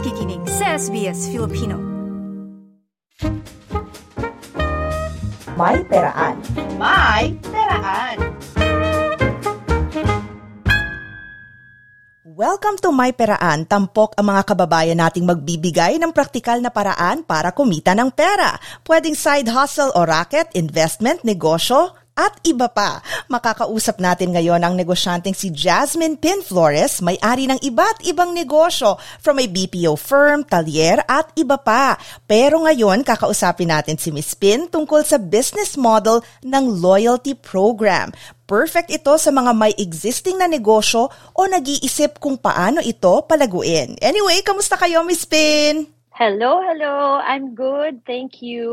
nakikinig sa SBS Filipino. May Peraan. May Peraan. Welcome to My Peraan. Tampok ang mga kababayan nating magbibigay ng praktikal na paraan para kumita ng pera. Pwedeng side hustle o racket, investment, negosyo, at iba pa. Makakausap natin ngayon ang negosyanteng si Jasmine Pin Flores, may-ari ng iba't ibang negosyo from a BPO firm, talyer at iba pa. Pero ngayon, kakausapin natin si Miss Pin tungkol sa business model ng loyalty program. Perfect ito sa mga may existing na negosyo o nag-iisip kung paano ito palaguin. Anyway, kamusta kayo, Miss Pin? Hello, hello. I'm good. Thank you.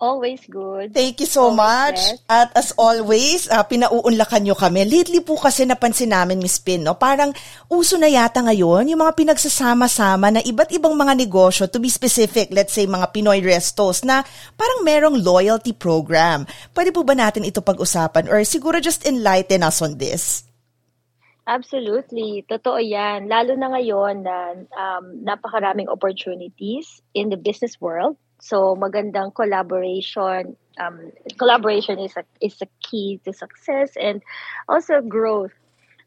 Always good. Thank you so Always much. blessed. At as always, uh, pinauunlakan nyo kami. Lately po kasi napansin namin, Miss Pin, no? parang uso na yata ngayon yung mga pinagsasama-sama na iba't ibang mga negosyo, to be specific, let's say mga Pinoy restos, na parang merong loyalty program. Pwede po ba natin ito pag-usapan or siguro just enlighten us on this? Absolutely. Totoo yan. Lalo na ngayon na um, napakaraming opportunities in the business world. So magandang collaboration. Um, collaboration is a, is a key to success and also growth.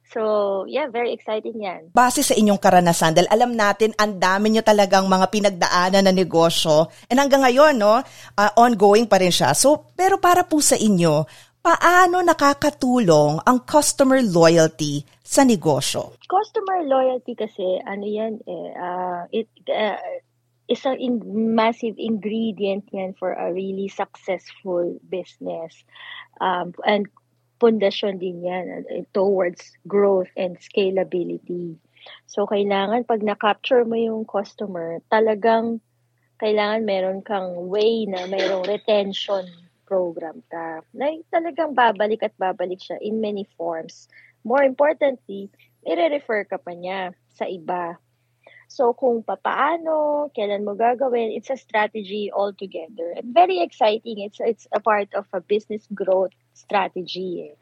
So yeah, very exciting yan. Base sa inyong karanasan, dahil alam natin, ang dami nyo talagang mga pinagdaanan na negosyo. And hanggang ngayon, no, uh, ongoing pa rin siya. So, pero para po sa inyo, paano nakakatulong ang customer loyalty sa negosyo? Customer loyalty kasi ano yan eh uh, it uh, isang in- massive ingredient yan for a really successful business. Um, and pundasyon din yan uh, towards growth and scalability. So kailangan pag na-capture mo yung customer, talagang kailangan meron kang way na mayroong retention program ka na talagang babalik at babalik siya in many forms. More importantly, i-refer ka pa niya sa iba. So kung papaano, kailan mo gagawin, it's a strategy altogether. And very exciting. It's it's a part of a business growth strategy. Eh.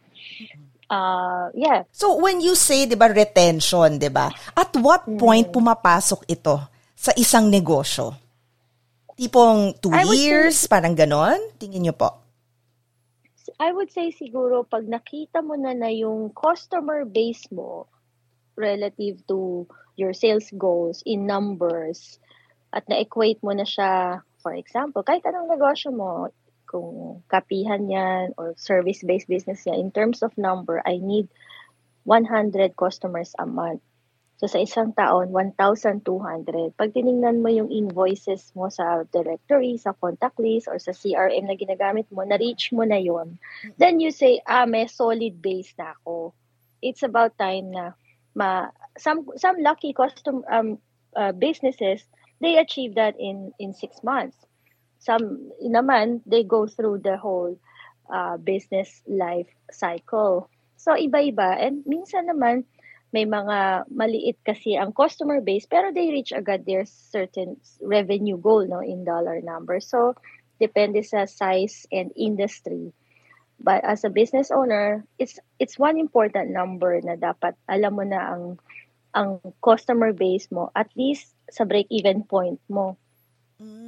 Uh, yeah. So when you say, 'di ba, retention, 'di ba? At what point pumapasok ito sa isang negosyo? Tipong two I would say- years, parang ganon? Tingin niyo po. I would say siguro pag nakita mo na na yung customer base mo relative to your sales goals in numbers at na-equate mo na siya, for example, kahit anong negosyo mo, kung kapihan yan or service-based business yan, in terms of number, I need 100 customers a month. So sa isang taon, 1,200. Pag tiningnan mo yung invoices mo sa directory, sa contact list, or sa CRM na ginagamit mo, na-reach mo na yon then you say, ah, may solid base na ako. It's about time na ma some some lucky custom um, uh, businesses they achieve that in in six months. Some naman they go through the whole uh, business life cycle. So iba-iba and minsan naman may mga maliit kasi ang customer base pero they reach agad their certain revenue goal no in dollar numbers. So depende sa size and industry. But as a business owner, it's it's one important number na dapat alam mo na ang ang customer base mo at least sa break-even point mo.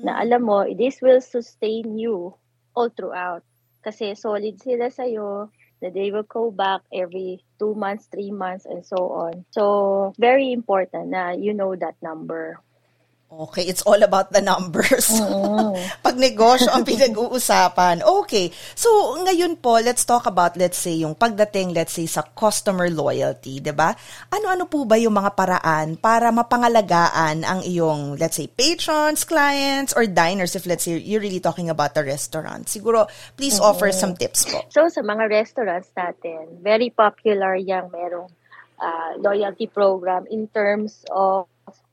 Na alam mo, this will sustain you all throughout. Kasi solid sila sa'yo, na they will go back every two months, three months, and so on. So, very important na you know that number. Okay, it's all about the numbers. Pag negosyo ang pinag-uusapan. Okay. So, ngayon po, let's talk about, let's say, yung pagdating, let's say, sa customer loyalty, 'di ba? Ano-ano po ba yung mga paraan para mapangalagaan ang iyong, let's say, patrons, clients, or diners, if let's say, you're really talking about a restaurant? Siguro, please offer some tips po. So, sa mga restaurants natin, very popular yung merong ah, loyalty program in terms of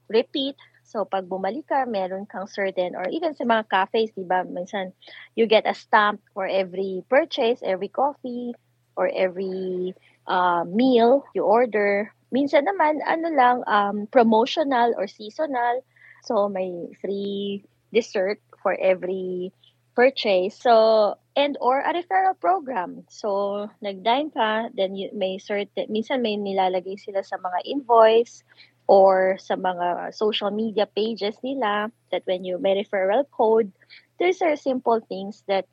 repeat. So, pag bumalik ka, meron kang certain, or even sa mga cafes, di ba, minsan, you get a stamp for every purchase, every coffee, or every uh, meal you order. Minsan naman, ano lang, um, promotional or seasonal. So, may free dessert for every purchase. So, and or a referral program. So, nag-dine ka, then you, may certain, minsan may nilalagay sila sa mga invoice or sa mga social media pages nila that when you may referral code, these are simple things that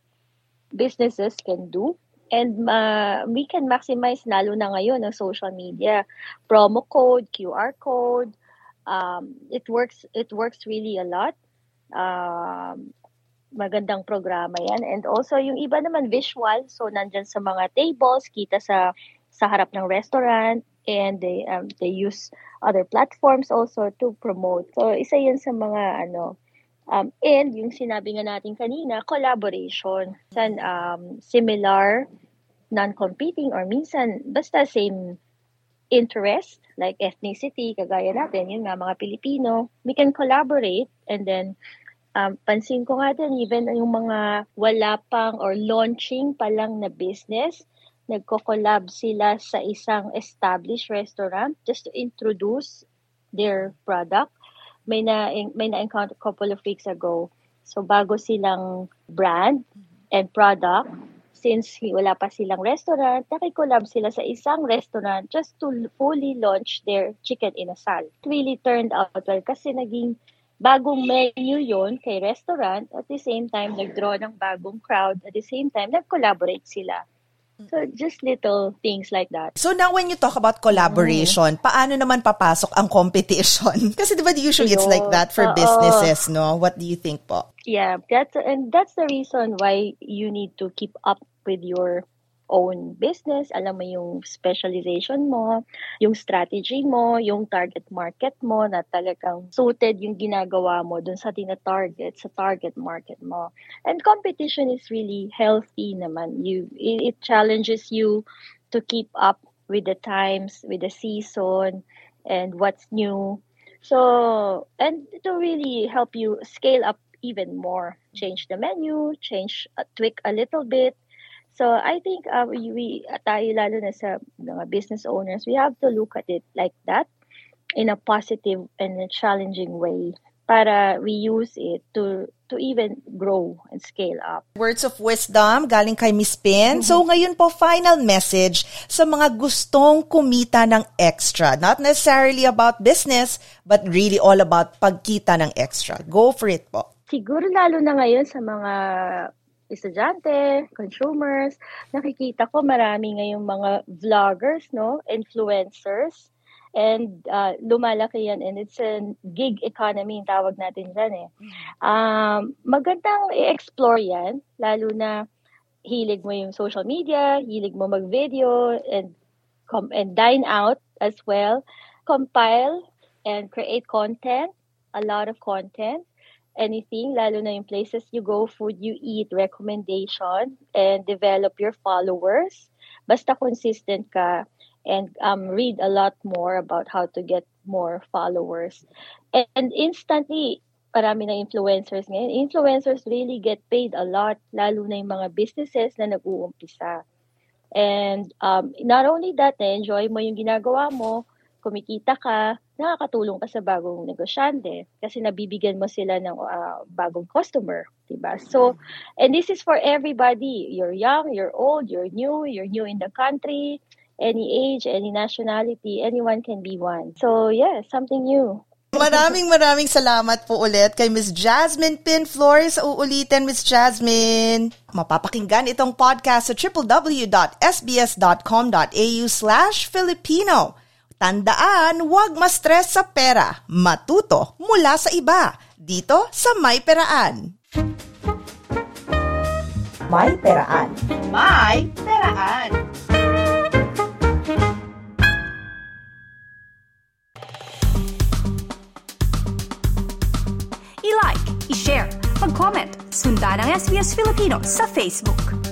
businesses can do. And uh, we can maximize lalo na ngayon ng social media. Promo code QR code um, it works it works really a lot. Um, magandang programa yan. And also yung iba naman visual. So nandyan sa mga tables kita sa sa harap ng restaurant and they um, they use other platforms also to promote so isa yun sa mga ano Um, and yung sinabi nga natin kanina, collaboration. Minsan um, similar, non-competing, or minsan basta same interest, like ethnicity, kagaya natin, yun nga, mga Pilipino, we can collaborate and then um, pansin ko nga din, even yung mga wala pang or launching pa lang na business, nagko-collab sila sa isang established restaurant just to introduce their product may na may na encounter couple of weeks ago. So bago silang brand and product, since wala pa silang restaurant, nakikolab sila sa isang restaurant just to fully launch their chicken inasal. It really turned out well kasi naging bagong menu yon kay restaurant at the same time nag-draw ng bagong crowd at the same time nag-collaborate sila. So just little things like that. So now when you talk about collaboration, mm. paano naman papasok ang competition? Kasi 'di ba usually it's like that for uh, businesses, no? What do you think po? Yeah, that's and that's the reason why you need to keep up with your own business, alam mo yung specialization mo, yung strategy mo, yung target market mo na talagang suited yung ginagawa mo dun sa tina-target, sa target market mo. And competition is really healthy naman. You, it, it challenges you to keep up with the times, with the season, and what's new. So, and to really help you scale up even more, change the menu, change, uh, tweak a little bit, So I think uh, we, we tayo lalo na sa mga business owners, we have to look at it like that in a positive and a challenging way para we use it to to even grow and scale up. Words of wisdom galing kay Miss Pin. Mm-hmm. So ngayon po final message sa mga gustong kumita ng extra. Not necessarily about business but really all about pagkita ng extra. Go for it po. Siguro lalo na ngayon sa mga estudyante, consumers, nakikita ko marami ngayong mga vloggers, no, influencers, and uh, lumalaki yan and it's a gig economy yung tawag natin dyan eh. Um, magandang i-explore yan, lalo na hilig mo yung social media, hilig mo mag-video and, com- and dine out as well. Compile and create content, a lot of content anything, lalo na yung places you go, food you eat, recommendation, and develop your followers. Basta consistent ka and um, read a lot more about how to get more followers. And, and instantly, marami na influencers ngayon. Influencers really get paid a lot, lalo na yung mga businesses na nag-uumpisa. And um, not only that, na-enjoy mo yung ginagawa mo, kumikita ka, nakakatulong ka sa bagong negosyante kasi nabibigyan mo sila ng uh, bagong customer, 'di ba? So, and this is for everybody. You're young, you're old, you're new, you're new in the country, any age, any nationality, anyone can be one. So, yeah, something new. Maraming maraming salamat po ulit kay Miss Jasmine Pin Flores. Uulitin, Miss Jasmine. Mapapakinggan itong podcast sa www.sbs.com.au slash Filipino. Tandaan, huwag ma-stress sa pera. Matuto mula sa iba. Dito sa May Peraan. May Peraan. May Peraan. I-like, i-share, mag-comment, sundan ang SBS Filipino sa Facebook.